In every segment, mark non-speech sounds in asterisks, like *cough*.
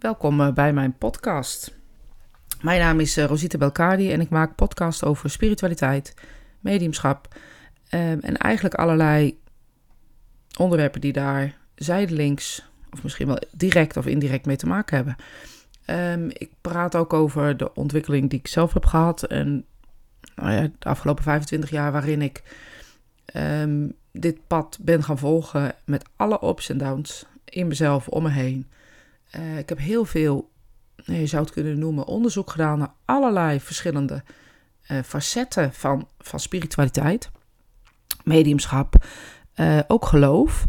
welkom eh, bij mijn podcast. Mijn naam is eh, Rosita Belkadi en ik maak podcast over spiritualiteit, mediumschap ehm, en eigenlijk allerlei onderwerpen die daar zijdelings of misschien wel direct of indirect mee te maken hebben. Ehm, ik praat ook over de ontwikkeling die ik zelf heb gehad en nou ja, de afgelopen 25 jaar waarin ik ehm, dit pad ben gaan volgen met alle ups en downs in mezelf, om me heen. Uh, ik heb heel veel, je zou het kunnen noemen, onderzoek gedaan naar allerlei verschillende uh, facetten van, van spiritualiteit, mediumschap, ook geloof.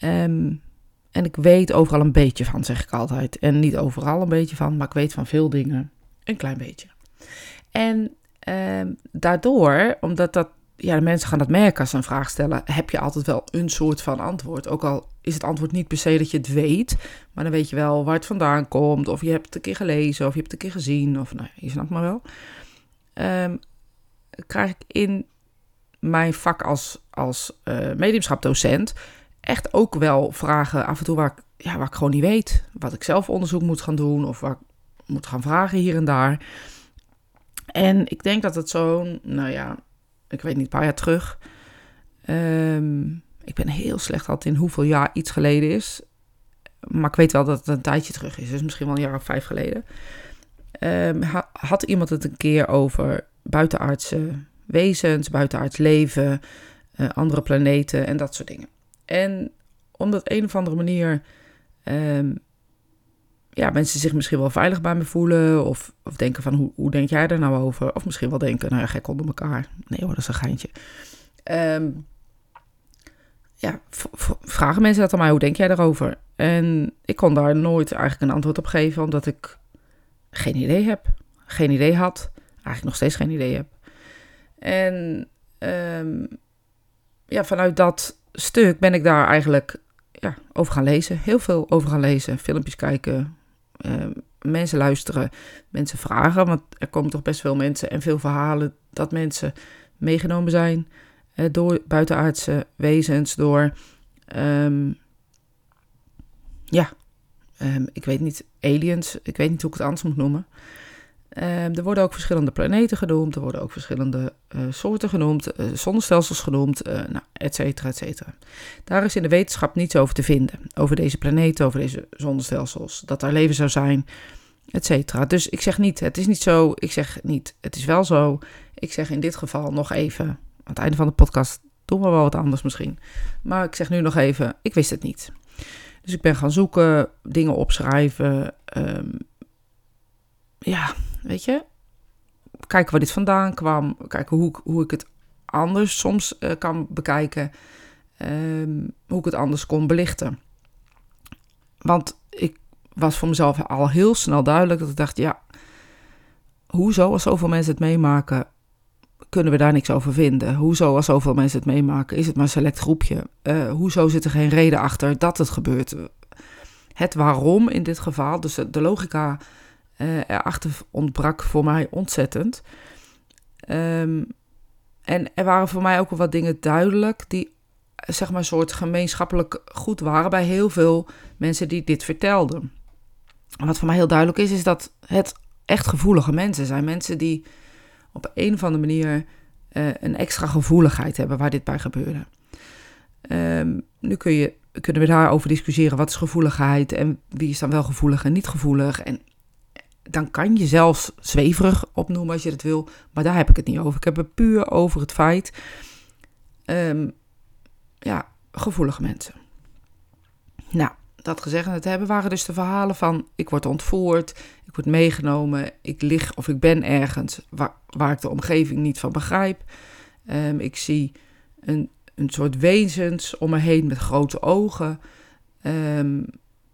Um, en ik weet overal een beetje van, zeg ik altijd. En niet overal een beetje van, maar ik weet van veel dingen een klein beetje. En um, daardoor, omdat dat ja, de mensen gaan dat merken als ze een vraag stellen, heb je altijd wel een soort van antwoord. Ook al is het antwoord niet per se dat je het weet, maar dan weet je wel waar het vandaan komt, of je hebt het een keer gelezen, of je hebt het een keer gezien, of nou, je snapt maar wel. Um, krijg ik in mijn vak als, als uh, mediumschapdocent echt ook wel vragen af en toe waar ik, ja, waar ik gewoon niet weet. Wat ik zelf onderzoek moet gaan doen, of waar ik moet gaan vragen hier en daar. En ik denk dat het zo'n, nou ja, ik weet niet, een paar jaar terug. Um, ik ben heel slecht altijd in hoeveel jaar iets geleden is. Maar ik weet wel dat het een tijdje terug is. Dus misschien wel een jaar of vijf geleden. Um, had iemand het een keer over buitenaardse wezens, buitenaards leven, uh, andere planeten en dat soort dingen. En op dat een of andere manier um, ja, mensen zich misschien wel veilig bij me voelen. Of, of denken van, hoe, hoe denk jij er nou over? Of misschien wel denken, nou ja, gek onder elkaar. Nee hoor, dat is een geintje. Um, ja, vragen mensen dat aan mij, hoe denk jij daarover? En ik kon daar nooit eigenlijk een antwoord op geven, omdat ik geen idee heb. Geen idee had. Eigenlijk nog steeds geen idee heb. En um, ja, vanuit dat stuk ben ik daar eigenlijk ja, over gaan lezen. Heel veel over gaan lezen. Filmpjes kijken, uh, mensen luisteren, mensen vragen. Want er komen toch best veel mensen en veel verhalen dat mensen meegenomen zijn uh, door buitenaardse wezens, door. Um, ja, um, ik weet niet, aliens, ik weet niet hoe ik het anders moet noemen. Um, er worden ook verschillende planeten genoemd, er worden ook verschillende uh, soorten genoemd, uh, zonnestelsels genoemd, uh, nou, et cetera, et cetera. Daar is in de wetenschap niets over te vinden, over deze planeten, over deze zonnestelsels, dat er leven zou zijn, et cetera. Dus ik zeg niet, het is niet zo, ik zeg niet, het is wel zo. Ik zeg in dit geval nog even, aan het einde van de podcast doen we wel wat anders misschien. Maar ik zeg nu nog even, ik wist het niet. Dus ik ben gaan zoeken, dingen opschrijven, um, ja, weet je, kijken waar dit vandaan kwam, kijken hoe, hoe ik het anders soms uh, kan bekijken, um, hoe ik het anders kon belichten. Want ik was voor mezelf al heel snel duidelijk dat ik dacht, ja, hoezo als zoveel mensen het meemaken, kunnen we daar niks over vinden? Hoezo als zoveel mensen het meemaken, is het maar een select groepje? Uh, hoezo zit er geen reden achter dat het gebeurt? Het waarom in dit geval, dus de logica uh, erachter ontbrak voor mij ontzettend. Um, en er waren voor mij ook wel wat dingen duidelijk die zeg maar een soort gemeenschappelijk goed waren bij heel veel mensen die dit vertelden. wat voor mij heel duidelijk is, is dat het echt gevoelige mensen zijn. Mensen die op een of andere manier uh, een extra gevoeligheid hebben waar dit bij gebeurde. Um, nu kun je, kunnen we daarover discussiëren. Wat is gevoeligheid en wie is dan wel gevoelig en niet gevoelig? En dan kan je zelfs zweverig opnoemen als je dat wil. Maar daar heb ik het niet over. Ik heb het puur over het feit. Um, ja, gevoelige mensen. Nou, dat gezegd en het hebben waren dus de verhalen van... ik word ontvoerd, ik word meegenomen, ik lig of ik ben ergens... waar, waar ik de omgeving niet van begrijp. Um, ik zie een, een soort wezens om me heen met grote ogen. Um,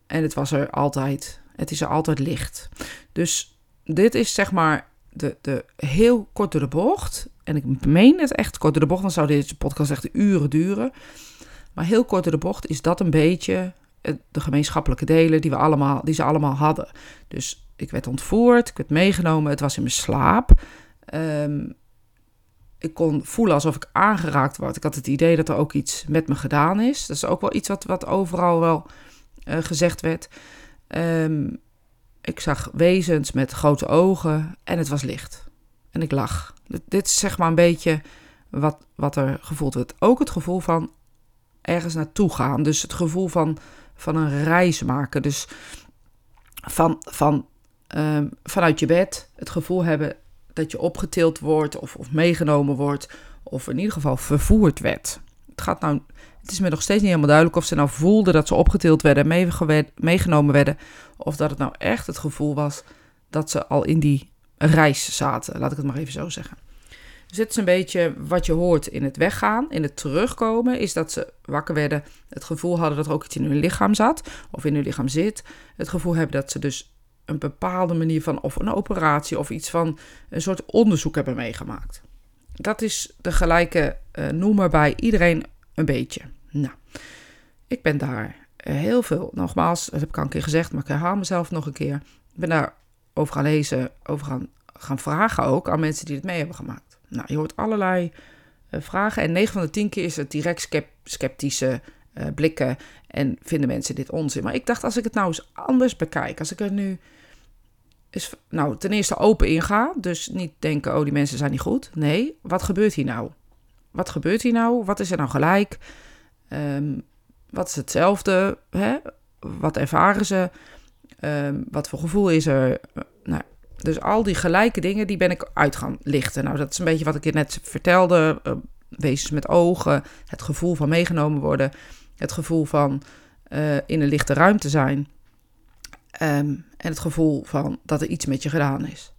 en het was er altijd het is er altijd licht. Dus dit is zeg maar de, de heel kort door de bocht. En ik meen het echt kort door de bocht, dan zou deze podcast echt uren duren. Maar heel kort door de bocht is dat een beetje de gemeenschappelijke delen die, we allemaal, die ze allemaal hadden. Dus ik werd ontvoerd, ik werd meegenomen, het was in mijn slaap. Um, ik kon voelen alsof ik aangeraakt word. Ik had het idee dat er ook iets met me gedaan is. Dat is ook wel iets wat, wat overal wel uh, gezegd werd. Um, Ik zag wezens met grote ogen en het was licht. En ik lag. Dit is zeg maar een beetje wat, wat er gevoeld wordt. Ook het gevoel van ergens naartoe gaan. Dus het gevoel van, van een reis maken. Dus van, van, um, vanuit je bed het gevoel hebben dat je opgetild wordt of, of meegenomen wordt. Of in ieder geval vervoerd werd. Het gaat nou het is me nog steeds niet helemaal duidelijk of ze nou voelden dat ze opgetild werden en meegenomen werden. Of dat het nou echt het gevoel was dat ze al in die reis zaten. Laat ik het maar even zo zeggen. Dus het is een beetje wat je hoort in het weggaan, in het terugkomen, is dat ze wakker werden, het gevoel hadden dat er ook iets in hun lichaam zat, of in hun lichaam zit. Het gevoel hebben dat ze dus een bepaalde manier van, of een operatie, of iets van een soort onderzoek hebben meegemaakt. Dat is de gelijke uh, noemer bij iedereen een beetje. Nou, ik ben daar eh, heel veel, nogmaals, dat heb ik al een keer gezegd, maar ik herhaal mezelf nog een keer. Ik ben daar over gaan lezen, over gaan, gaan vragen ook aan mensen die het mee hebben gemaakt. Nou, je hoort allerlei uh, vragen en 9 van de 10 keer is het direct sceptische uh, blikken en vinden mensen dit onzin. Maar ik dacht, als ik het nou eens anders bekijk, als ik er nu is, nou, ten eerste open inga, dus niet denken, oh, die mensen zijn niet goed. Nee, wat gebeurt hier nou? Wat gebeurt hier nou? Wat is er nou gelijk? Um, wat is hetzelfde? Hè? Wat ervaren ze? Um, wat voor gevoel is er? Nou, dus al die gelijke dingen, die ben ik uit gaan lichten. Nou, dat is een beetje wat ik je net vertelde. Uh, wezens met ogen, het gevoel van meegenomen worden, het gevoel van uh, in een lichte ruimte zijn. En het gevoel van dat er iets met je gedaan is.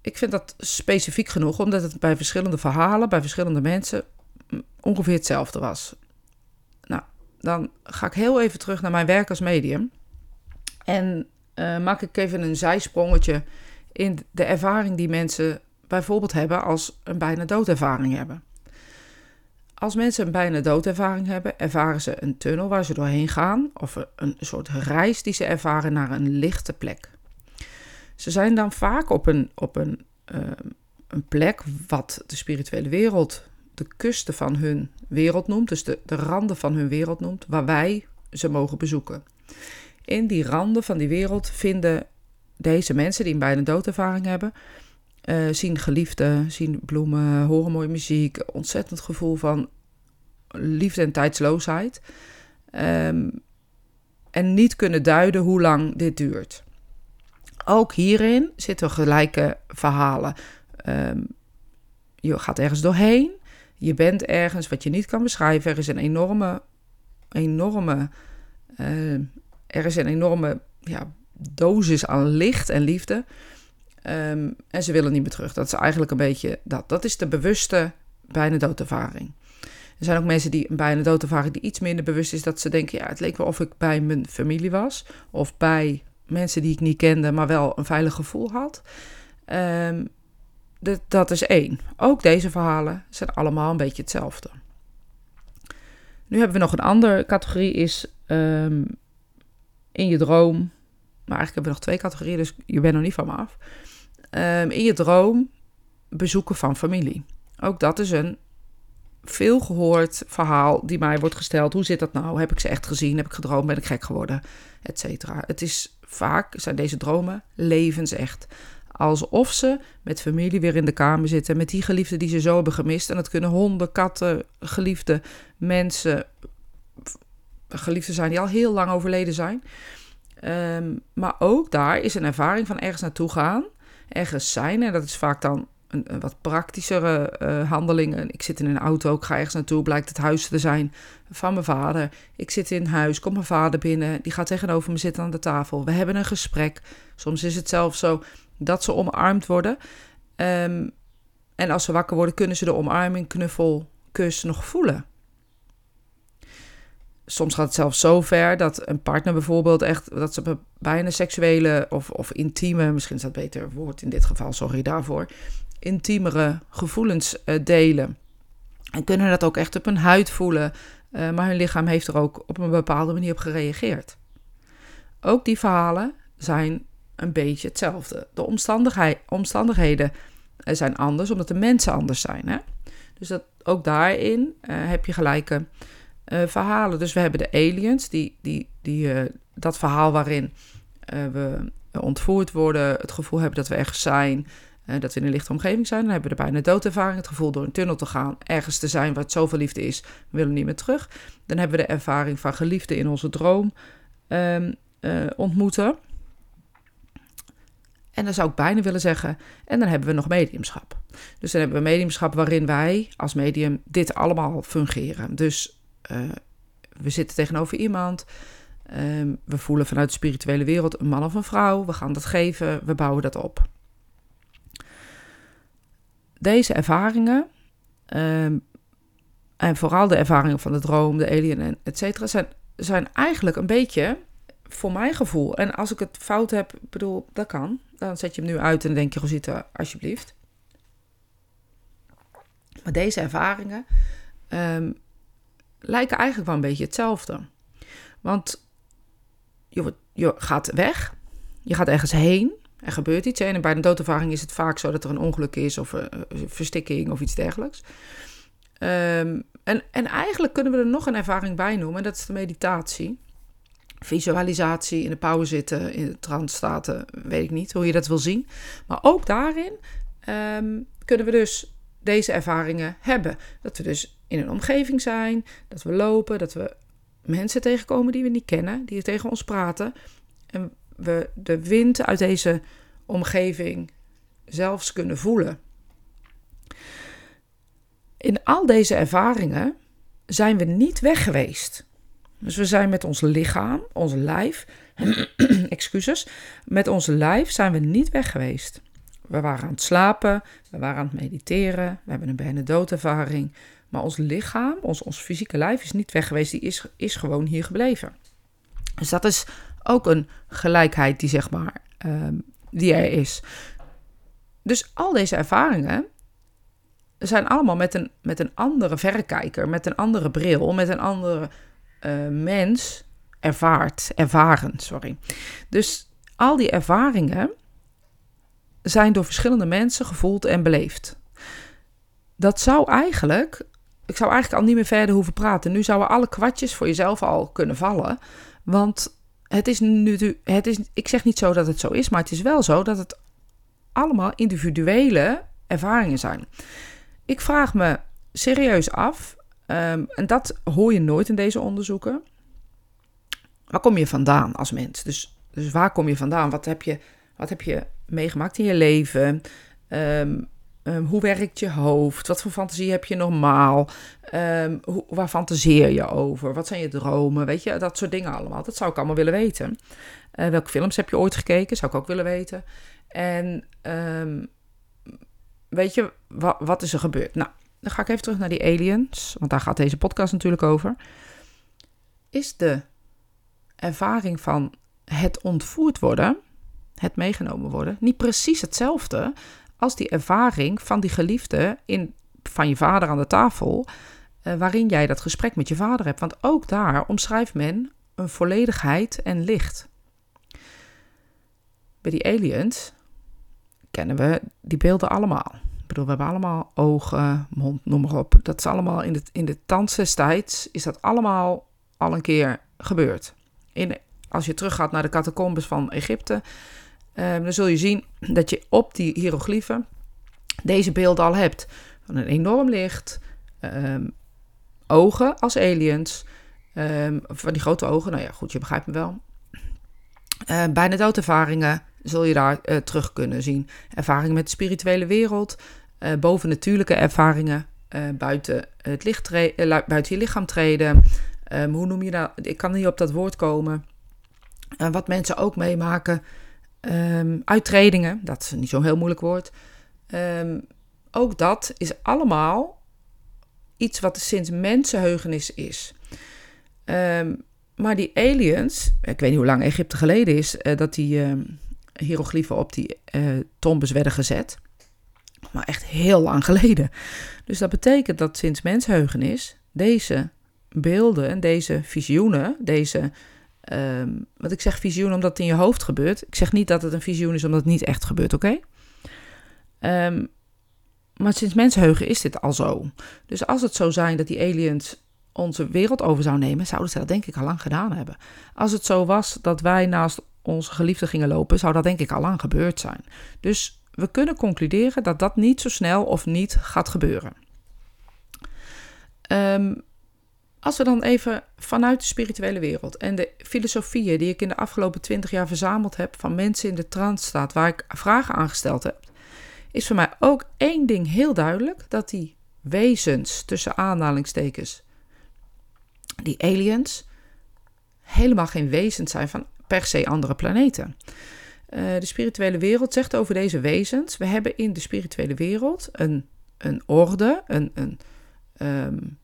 Ik vind dat specifiek genoeg, omdat het bij verschillende verhalen, bij verschillende mensen ongeveer hetzelfde was. Nou, dan ga ik heel even terug naar mijn werk als medium. En uh, maak ik even een zijsprongetje in de ervaring die mensen bijvoorbeeld hebben als een bijna doodervaring hebben. Als mensen een bijna doodervaring hebben, ervaren ze een tunnel waar ze doorheen gaan, of een soort reis die ze ervaren naar een lichte plek. Ze zijn dan vaak op een, op een, uh, een plek wat de spirituele wereld de kusten van hun wereld noemt, dus de, de randen van hun wereld noemt, waar wij ze mogen bezoeken. In die randen van die wereld vinden deze mensen die een bijna doodervaring hebben, uh, zien geliefden, zien bloemen, horen mooie muziek, ontzettend gevoel van liefde en tijdsloosheid. Um, en niet kunnen duiden hoe lang dit duurt. Ook hierin zitten gelijke verhalen. Um, je gaat ergens doorheen. Je bent ergens wat je niet kan beschrijven. Er is een enorme, enorme, uh, er is een enorme ja, dosis aan licht en liefde. Um, en ze willen niet meer terug. Dat is eigenlijk een beetje dat. Dat is de bewuste bijna doodervaring. Er zijn ook mensen die een bijna doodervaring die iets minder bewust is. Dat ze denken, ja, het leek wel of ik bij mijn familie was. Of bij mensen die ik niet kende, maar wel een veilig gevoel had. De, dat is één. Ook deze verhalen zijn allemaal een beetje hetzelfde. Nu hebben we nog een andere categorie, is um, in je droom. Maar eigenlijk hebben we nog twee categorieën, dus je bent nog niet van me af. Um, in je droom bezoeken van familie. Ook dat is een veel gehoord verhaal die mij wordt gesteld. Hoe zit dat nou? Heb ik ze echt gezien? Heb ik gedroomd? Ben ik gek geworden? Etcetera. Het is vaak, zijn deze dromen levensecht. Alsof ze met familie weer in de kamer zitten. Met die geliefden die ze zo hebben gemist. En dat kunnen honden, katten, geliefde mensen. Geliefden zijn die al heel lang overleden zijn. Um, maar ook daar is een ervaring van ergens naartoe gaan. Ergens zijn. En dat is vaak dan een, wat praktischere uh, handelingen. Ik zit in een auto, ik ga ergens naartoe, blijkt het huis te zijn van mijn vader. Ik zit in huis, komt mijn vader binnen, die gaat tegenover me zitten aan de tafel. We hebben een gesprek. Soms is het zelfs zo dat ze omarmd worden. Um, en als ze wakker worden, kunnen ze de omarming, knuffel, kus nog voelen. Soms gaat het zelfs zo ver dat een partner bijvoorbeeld echt, dat ze bijna seksuele of, of intieme, misschien is dat beter woord in dit geval, sorry daarvoor, intiemere gevoelens uh, delen. En kunnen dat ook echt op hun huid voelen, uh, maar hun lichaam heeft er ook op een bepaalde manier op gereageerd. Ook die verhalen zijn een beetje hetzelfde. De omstandigheden eh, zijn anders, omdat de mensen anders zijn. Hè? Dus dat, ook daarin heb je gelijke verhalen. Dus we hebben de aliens, die, die, die, dat verhaal waarin we ontvoerd worden, het gevoel hebben dat we ergens zijn, dat we in een lichte omgeving zijn. Dan hebben we de bijna doodervaring, het gevoel door een tunnel te gaan, ergens te zijn waar het zoveel liefde is, we willen niet meer terug. Dan hebben we de ervaring van geliefde in onze droom um, ontmoeten. En dan zou ik bijna willen zeggen, en dan hebben we nog mediumschap. Dus dan hebben we mediumschap waarin wij als medium dit allemaal fungeren. Dus uh, we zitten tegenover iemand, um, we voelen vanuit de spirituele wereld een man of een vrouw, we gaan dat geven, we bouwen dat op. Deze ervaringen, um, en vooral de ervaringen van de droom, de alien en et cetera, zijn, zijn eigenlijk een beetje voor mijn gevoel. En als ik het fout heb, bedoel, dat kan. Dan zet je hem nu uit en dan denk je, Rosita, alsjeblieft. Maar deze ervaringen um, lijken eigenlijk wel een beetje hetzelfde. Want je, je gaat weg, je gaat ergens heen, er gebeurt iets. En bij een doodervaring is het vaak zo dat er een ongeluk is of een verstikking of iets dergelijks. Um, en, en eigenlijk kunnen we er nog een ervaring bij noemen, en dat is de meditatie. Visualisatie, in de pauze zitten, in de trance staten, weet ik niet hoe je dat wil zien. Maar ook daarin um, kunnen we dus deze ervaringen hebben. Dat we dus in een omgeving zijn, dat we lopen, dat we mensen tegenkomen die we niet kennen, die tegen ons praten. En we de wind uit deze omgeving zelfs kunnen voelen. In al deze ervaringen zijn we niet weg geweest. Dus we zijn met ons lichaam, ons lijf, *clears throat* excuses, met ons lijf zijn we niet weg geweest. We waren aan het slapen, we waren aan het mediteren, we hebben een bijna doodervaring. Maar ons lichaam, ons, ons fysieke lijf is niet weg geweest, die is, is gewoon hier gebleven. Dus dat is ook een gelijkheid die zeg maar, uh, die er is. Dus al deze ervaringen zijn allemaal met een, met een andere verrekijker, met een andere bril, met een andere uh, mens ervaart, ervaren, sorry. Dus al die ervaringen zijn door verschillende mensen gevoeld en beleefd. Dat zou eigenlijk, ik zou eigenlijk al niet meer verder hoeven praten. Nu zouden alle kwartjes voor jezelf al kunnen vallen. Want het is nu, het is, ik zeg niet zo dat het zo is, maar het is wel zo dat het allemaal individuele ervaringen zijn. Ik vraag me serieus af, um, en dat hoor je nooit in deze onderzoeken. Waar kom je vandaan als mens? Dus, dus waar kom je vandaan? Wat heb je, wat heb je meegemaakt in je leven? Um, um, hoe werkt je hoofd? Wat voor fantasie heb je normaal? Hoe, waar fantaseer je over? Wat zijn je dromen? Weet je, dat soort dingen allemaal. Dat zou ik allemaal willen weten. Uh, welke films heb je ooit gekeken? Zou ik ook willen weten. En weet je, wat is er gebeurd? Nou, dan ga ik even terug naar die aliens, want daar gaat deze podcast natuurlijk over. Is de ervaring van het ontvoerd worden, het meegenomen worden, niet precies hetzelfde als die ervaring van die geliefde in, van je vader aan de tafel, uh, waarin jij dat gesprek met je vader hebt? Want ook daar omschrijft men een volledigheid en licht. Bij die aliens kennen we die beelden allemaal bedoel, we hebben allemaal ogen, mond, noem maar op. Dat is allemaal in de, in de destijds, is dat allemaal al een keer gebeurd. In, als je teruggaat naar de catacombes van Egypte, eh, dan zul je zien dat je op die hieroglyphen deze beelden al hebt. Van een enorm licht, ehm, ogen als aliens, ehm, van die grote ogen, nou ja, goed, je begrijpt me wel. Uh, bijna doodervaringen zul je daar uh, terug kunnen zien. Ervaringen met de spirituele wereld, uh, bovennatuurlijke ervaringen uh, buiten, het licht buiten je lichaam treden. Hoe noem je dat? Ik kan niet op dat woord komen. wat mensen ook meemaken. Um, uittredingen, dat is niet zo'n heel moeilijk woord. Um, ook dat is allemaal iets wat sinds mensenheugenis is. maar die aliens, ik weet niet hoe lang Egypte geleden is dat die hieroglyphen op die tombes werden gezet maar echt heel lang geleden. Dus dat betekent dat sinds mensheugenis deze beelden en deze visioenen, deze. Um, wat ik zeg visioen omdat het in je hoofd gebeurt. Ik zeg niet dat het een visioen is omdat het niet echt gebeurt, oké? Um, maar sinds mensheugen is dit al zo. Dus als het zou zijn dat die aliens onze wereld over zou nemen, zouden ze dat denk ik al lang gedaan hebben. Als het zo was dat wij naast onze geliefden gingen lopen, zou dat denk ik al lang gebeurd zijn. Dus we kunnen concluderen dat dat niet zo snel of niet gaat gebeuren. Ehm, als we dan even vanuit de spirituele wereld en de filosofieën die ik in de afgelopen twintig jaar verzameld heb van mensen in de trance-staat waar ik vragen aan gesteld heb, is voor mij ook één ding heel duidelijk: dat die wezens, tussen aanhalingstekens, die aliens, helemaal geen wezens zijn van per se andere planeten. Uh, de spirituele wereld zegt over deze wezens: we hebben in de spirituele wereld een, een orde, een, een, um,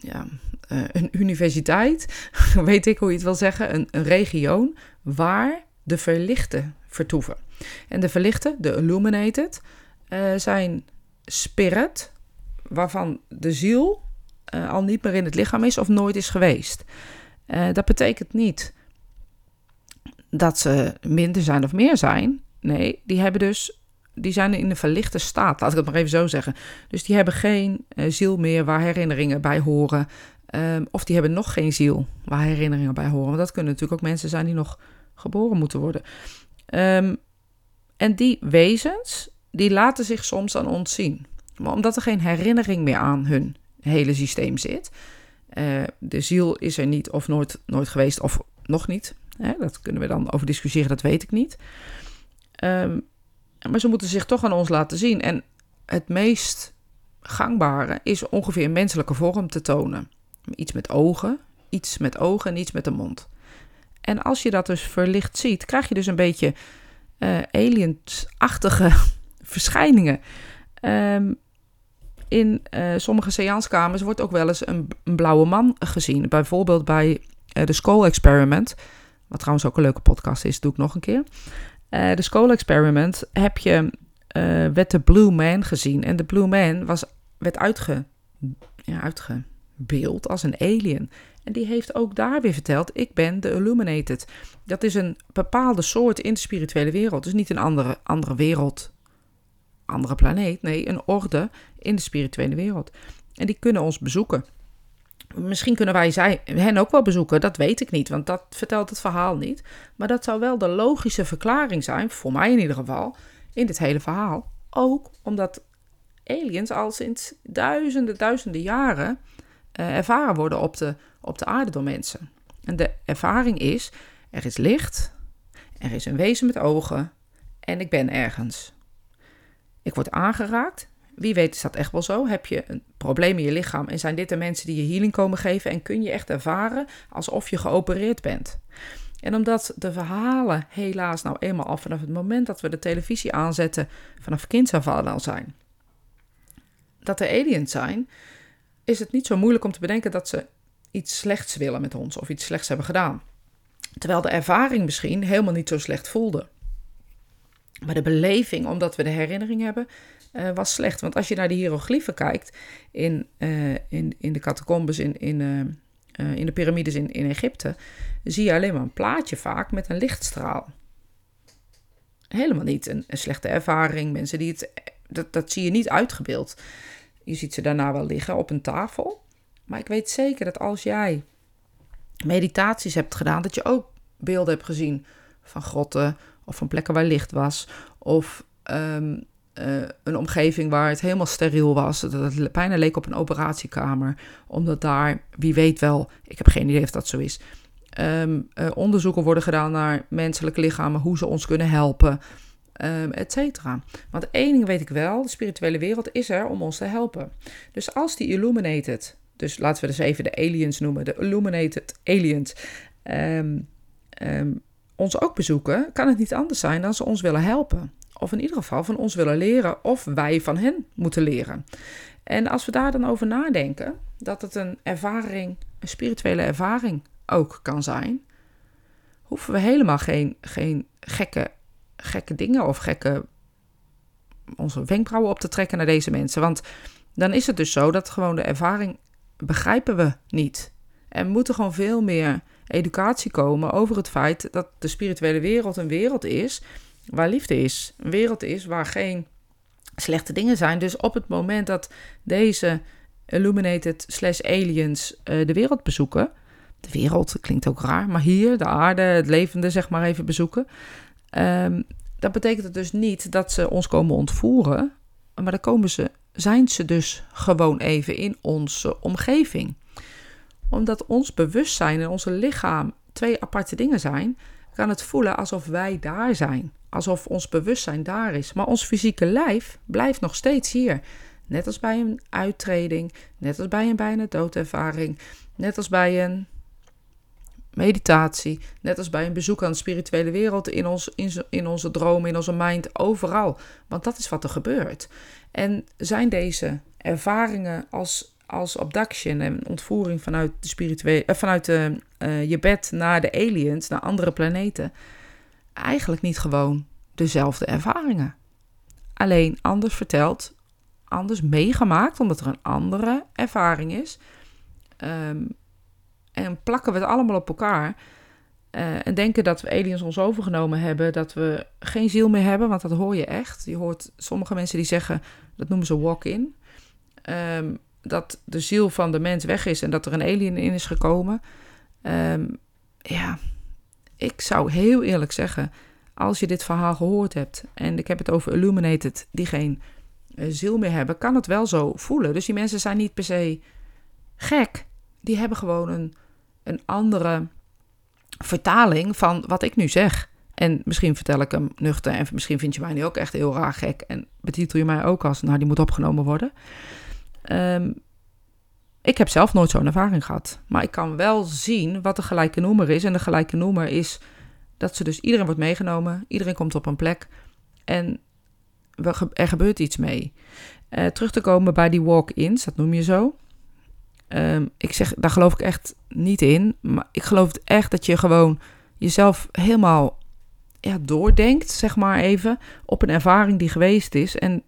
ja, uh, een universiteit, *laughs* weet ik hoe je het wil zeggen, een, een regio waar de verlichten vertoeven. En de verlichten, de illuminated, uh, zijn spirit, waarvan de ziel uh, al niet meer in het lichaam is of nooit is geweest. Dat betekent niet dat ze minder zijn of meer zijn. Nee, die hebben dus. Die zijn in een verlichte staat, laat ik het maar even zo zeggen. Dus die hebben geen uh, ziel meer waar herinneringen bij horen. Um, of die hebben nog geen ziel waar herinneringen bij horen. Want dat kunnen natuurlijk ook mensen zijn die nog geboren moeten worden. Um, en die wezens, die laten zich soms aan ons zien. Maar omdat er geen herinnering meer aan hun hele systeem zit. Uh, de ziel is er niet of nooit, nooit geweest of nog niet. Hè, dat kunnen we dan over discussiëren, dat weet ik niet. Um, maar ze moeten zich toch aan ons laten zien. En het meest gangbare is ongeveer een menselijke vorm te tonen. Iets met ogen, iets met ogen en iets met de mond. En als je dat dus verlicht ziet, krijg je dus een beetje uh, aliensachtige *laughs* verschijningen. Um, in uh, sommige seanskamers wordt ook wel eens een, blauwe man gezien. Bijvoorbeeld bij uh, de Skull Experiment, wat trouwens ook een leuke podcast is, doe ik nog een keer. Uh, de Skull Experiment heb je, werd de Blue Man gezien. En de Blue Man was, werd uitge, ja, uitgebeeld als een alien. En die heeft ook daar weer verteld: Ik ben de Illuminated. Dat is een bepaalde soort in de spirituele wereld. Dus niet een andere, andere wereld andere planeet. Nee, een orde in de spirituele wereld. En die kunnen ons bezoeken. Misschien kunnen wij zij, hen ook wel bezoeken, dat weet ik niet, want dat vertelt het verhaal niet. Maar dat zou wel de logische verklaring zijn, voor mij in ieder geval, in dit hele verhaal. Ook omdat aliens al sinds duizenden, duizenden jaren uh, ervaren worden op de, op de aarde door mensen. En de ervaring is, er is licht, er is een wezen met ogen en ik ben ergens. Ik word aangeraakt. Wie weet is dat echt wel zo? Heb je een probleem in je lichaam en zijn dit de mensen die je healing komen geven en kun je echt ervaren alsof je geopereerd bent? En omdat de verhalen helaas nou eenmaal al vanaf het moment dat we de televisie aanzetten vanaf kinds af al zijn, dat er aliens zijn, is het niet zo moeilijk om te bedenken dat ze iets slechts willen met ons of iets slechts hebben gedaan. Terwijl de ervaring misschien helemaal niet zo slecht voelde. Maar de beleving, omdat we de herinnering hebben, uh, was slecht. Want als je naar de hieroglyphen kijkt in, uh, in, in de catacombes, in, in, uh, in de piramides in, in Egypte, zie je alleen maar een plaatje vaak met een lichtstraal. Helemaal niet een, slechte ervaring. Mensen die het. Dat, dat zie je niet uitgebeeld. Je ziet ze daarna wel liggen op een tafel. Maar ik weet zeker dat als jij meditaties hebt gedaan, dat je ook beelden hebt gezien van grotten of van plekken waar licht was. Of um, uh, een omgeving waar het helemaal steriel was. Dat het bijna leek op een operatiekamer. Omdat daar, wie weet wel, ik heb geen idee of dat zo is. Um, uh, onderzoeken worden gedaan naar menselijke lichamen, hoe ze ons kunnen helpen, um, et cetera. Want één ding weet ik wel: de spirituele wereld is er om ons te helpen. Dus als die illuminated, dus laten we dus even de aliens noemen, de illuminated aliens. Um, ons ook bezoeken, kan het niet anders zijn dan ze ons willen helpen. Of in ieder geval van ons willen leren of wij van hen moeten leren. En als we daar dan over nadenken, dat het een ervaring, een spirituele ervaring ook kan zijn, hoeven we helemaal geen, geen gekke, gekke dingen of gekke onze wenkbrauwen op te trekken naar deze mensen. Want dan is het dus zo dat gewoon de ervaring begrijpen we niet. En moeten gewoon veel meer educatie komen over het feit dat de spirituele wereld een wereld is waar liefde is. Een wereld is waar geen slechte dingen zijn. Dus op het moment dat deze illuminated slash aliens uh, de wereld bezoeken, de wereld, klinkt ook raar, maar hier, de aarde, het levende, zeg maar even bezoeken. Um, dat betekent het dus niet dat ze ons komen ontvoeren, maar dan komen ze, zijn ze dus gewoon even in onze omgeving. Omdat ons bewustzijn en onze lichaam twee aparte dingen zijn, kan het voelen alsof wij daar zijn. Alsof ons bewustzijn daar is. Maar ons fysieke lijf blijft nog steeds hier. Net als bij een uittreding, net als bij een bijna doodervaring, net als bij een meditatie, net als bij een bezoek aan de spirituele wereld, in, ons, in, in onze droom, in onze mind, overal. Want dat is wat er gebeurt. En zijn deze ervaringen als, als abduction en ontvoering vanuit, de spirituele, eh, vanuit de, uh, je bed naar de aliens, naar andere planeten, eigenlijk niet gewoon dezelfde ervaringen? Alleen anders verteld, anders meegemaakt, omdat er een andere ervaring is. Um, en plakken we het allemaal op elkaar. Uh, en denken dat we aliens ons overgenomen hebben, dat we geen ziel meer hebben, want dat hoor je echt. Je hoort sommige mensen die zeggen, dat noemen ze walk-in, um, dat de ziel van de mens weg is en dat er een alien in is gekomen. Um, ja, ik zou heel eerlijk zeggen, als je dit verhaal gehoord hebt, en ik heb het over Illuminated, die geen uh, ziel meer hebben, kan het wel zo voelen. Dus die mensen zijn niet per se gek. Die hebben gewoon een een andere vertaling van wat ik nu zeg. En misschien vertel ik hem nuchter en misschien vind je mij nu ook echt heel raar gek en betitel je mij ook als, nou, die moet opgenomen worden. Um, ik heb zelf nooit zo'n ervaring gehad, maar ik kan wel zien wat de gelijke noemer is. En de gelijke noemer is dat ze dus iedereen wordt meegenomen, iedereen komt op een plek en er gebeurt iets mee. Uh, terug te komen bij die walk-ins, dat noem je zo. Um, ik zeg, daar geloof ik echt niet in. Maar ik geloof echt dat je gewoon jezelf helemaal ja, doordenkt, zeg maar even, op een ervaring die geweest is. En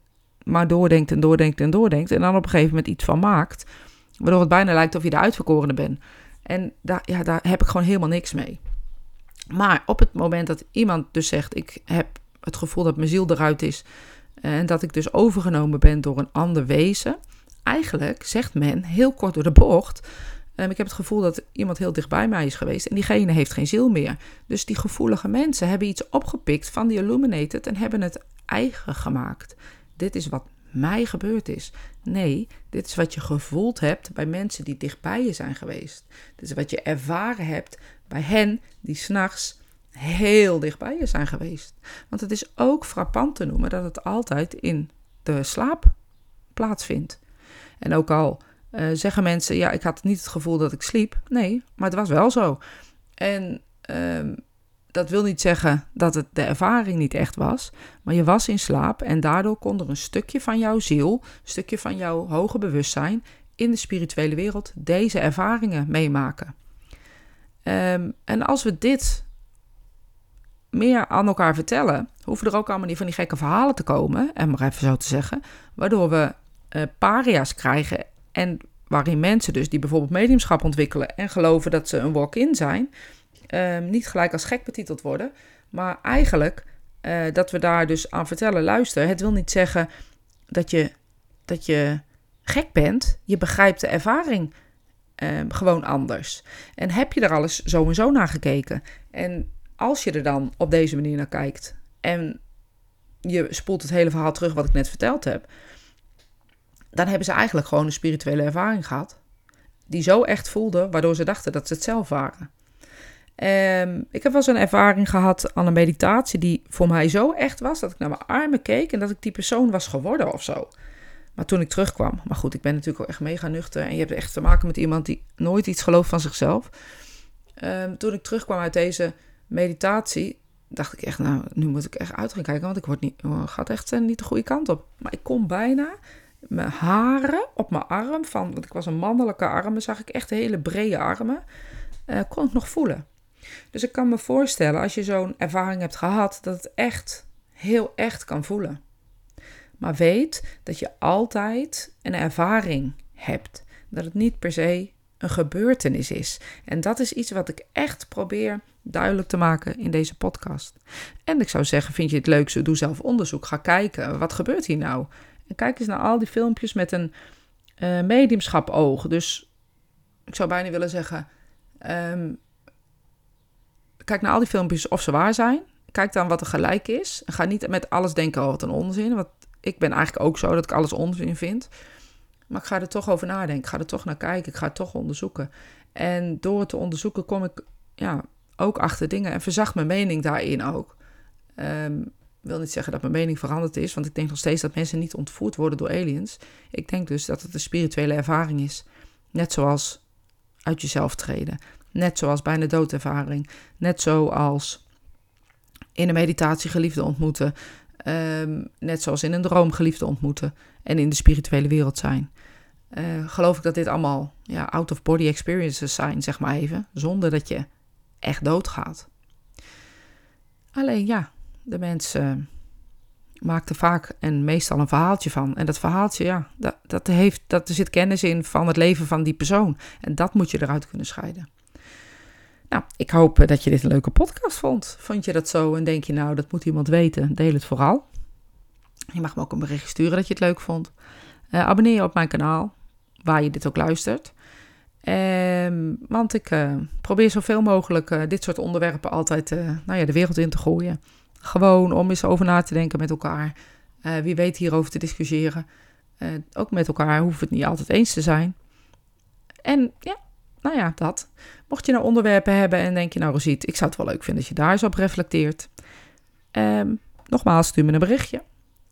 maar doordenkt en doordenkt en doordenkt. En dan op een gegeven moment iets van maakt. Waardoor het bijna lijkt of je de uitverkorene bent. En daar, ja, daar heb ik gewoon helemaal niks mee. Maar op het moment dat iemand dus zegt: Ik heb het gevoel dat mijn ziel eruit is. En dat ik dus overgenomen ben door een ander wezen eigenlijk zegt men heel kort door de bocht. Um, ik heb het gevoel dat iemand heel dicht bij mij is geweest en diegene heeft geen ziel meer. Dus die gevoelige mensen hebben iets opgepikt van die Illuminated en hebben het eigen gemaakt. Dit is wat mij gebeurd is. Nee, dit is wat je gevoeld hebt bij mensen die dichtbij je zijn geweest. Dit is wat je ervaren hebt bij hen die s'nachts heel dichtbij je zijn geweest. Want het is ook frappant te noemen dat het altijd in de slaap plaatsvindt. En ook al uh, zeggen mensen, ja, ik had niet het gevoel dat ik sliep. Nee, maar het was wel zo. En um, dat wil niet zeggen dat het de ervaring niet echt was, maar je was in slaap en daardoor kon er een stukje van jouw ziel, een stukje van jouw hoge bewustzijn in de spirituele wereld deze ervaringen meemaken. Um, en als we dit meer aan elkaar vertellen, hoeven er ook allemaal niet van die gekke verhalen te komen, en maar even zo te zeggen, waardoor we uh, paria's krijgen. En waarin mensen dus die bijvoorbeeld mediumschap ontwikkelen en geloven dat ze een walk-in zijn, uh, niet gelijk als gek betiteld worden. Maar eigenlijk uh, dat we daar dus aan vertellen, luister, het wil niet zeggen dat je, dat je gek bent. Je begrijpt de ervaring ehm, gewoon anders. En heb je er alles zo en zo naar gekeken? En als je er dan op deze manier naar kijkt en je spoelt het hele verhaal terug wat ik net verteld heb, dan hebben ze eigenlijk gewoon een spirituele ervaring gehad. Die zo echt voelde, waardoor ze dachten dat ze het zelf waren. Um, ik heb wel een ervaring gehad aan een meditatie die voor mij zo echt was dat ik naar mijn armen keek en dat ik die persoon was geworden of zo. Maar toen ik terugkwam, maar goed, ik ben natuurlijk ook echt mega nuchter en je hebt echt te maken met iemand die nooit iets gelooft van zichzelf. Um, toen ik terugkwam uit deze meditatie, dacht ik echt, nou, nu moet ik echt uit gaan kijken, want ik word niet, gaat echt uh, niet de goede kant op. Maar ik kon bijna mijn haren op mijn arm, van, want ik was een mannelijke arm, zag ik echt hele brede armen, uh, kon ik nog voelen. Dus ik kan me voorstellen, als je zo'n ervaring hebt gehad, dat het echt heel echt kan voelen. Maar weet dat je altijd een ervaring hebt. Dat het niet per se een gebeurtenis is. En dat is iets wat ik echt probeer duidelijk te maken in deze podcast. En ik zou zeggen, vind je het leuk, doe zelf onderzoek. Ga kijken, wat gebeurt hier nou? En kijk eens naar al die filmpjes met een uh, mediumschap oog. Dus ik zou bijna willen zeggen, Ehm, kijk naar al die filmpjes of ze waar zijn. Kijk dan wat er gelijk is. ga niet met alles denken, oh wat een onzin. Want ik ben eigenlijk ook zo dat ik alles onzin vind. Maar ik ga er toch over nadenken. Ik ga er toch naar kijken. Ik ga het toch onderzoeken. En door het te onderzoeken kom ik ja, ook achter dingen en verzacht mijn mening daarin ook. Um, wil niet zeggen dat mijn mening veranderd is, want ik denk nog steeds dat mensen niet ontvoerd worden door aliens. Ik denk dus dat het een spirituele ervaring is. Net zoals uit jezelf treden. Net zoals bij een doodervaring. Net zoals in een meditatie geliefde ontmoeten. Ehm, net zoals in een droom geliefde ontmoeten. En in de spirituele wereld zijn. Uh, geloof ik dat dit allemaal ja, out-of-body experiences zijn, zeg maar even. Zonder dat je echt doodgaat. Alleen ja, de mensen maakt er vaak en meestal een verhaaltje van. En dat verhaaltje, ja, dat, dat, heeft, dat er zit kennis in van het leven van die persoon. En dat moet je eruit kunnen scheiden. Nou, ik hoop dat je dit een leuke podcast vond. Vond je dat zo en denk je nou, dat moet iemand weten? Deel het vooral. Je mag me ook een bericht sturen dat je het leuk vond. Uh, abonneer je op mijn kanaal, waar je dit ook luistert. Um, want ik uh, probeer zoveel mogelijk dit soort onderwerpen altijd nou ja, de wereld in te gooien. Gewoon om eens over na te denken met elkaar. Wie weet hierover te discussiëren. Ook met elkaar hoeft het niet altijd eens te zijn. En ja, nou ja, dat. Mocht je nou onderwerpen hebben en denk je, nou Rosiet, ik zou het wel leuk vinden dat je daar eens op reflecteert. Um, nogmaals, stuur me een berichtje.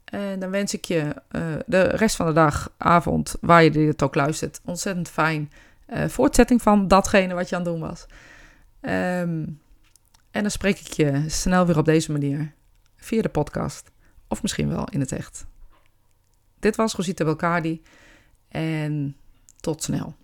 En dan wens ik je uh, de rest van de dag, avond, waar je dit ook luistert, ontzettend fijn voortzetting van datgene wat je aan het doen was. Um, en dan spreek ik je snel weer op deze manier. Via de podcast. Of misschien wel in het echt. Dit was Rosita Belkadi. En tot snel.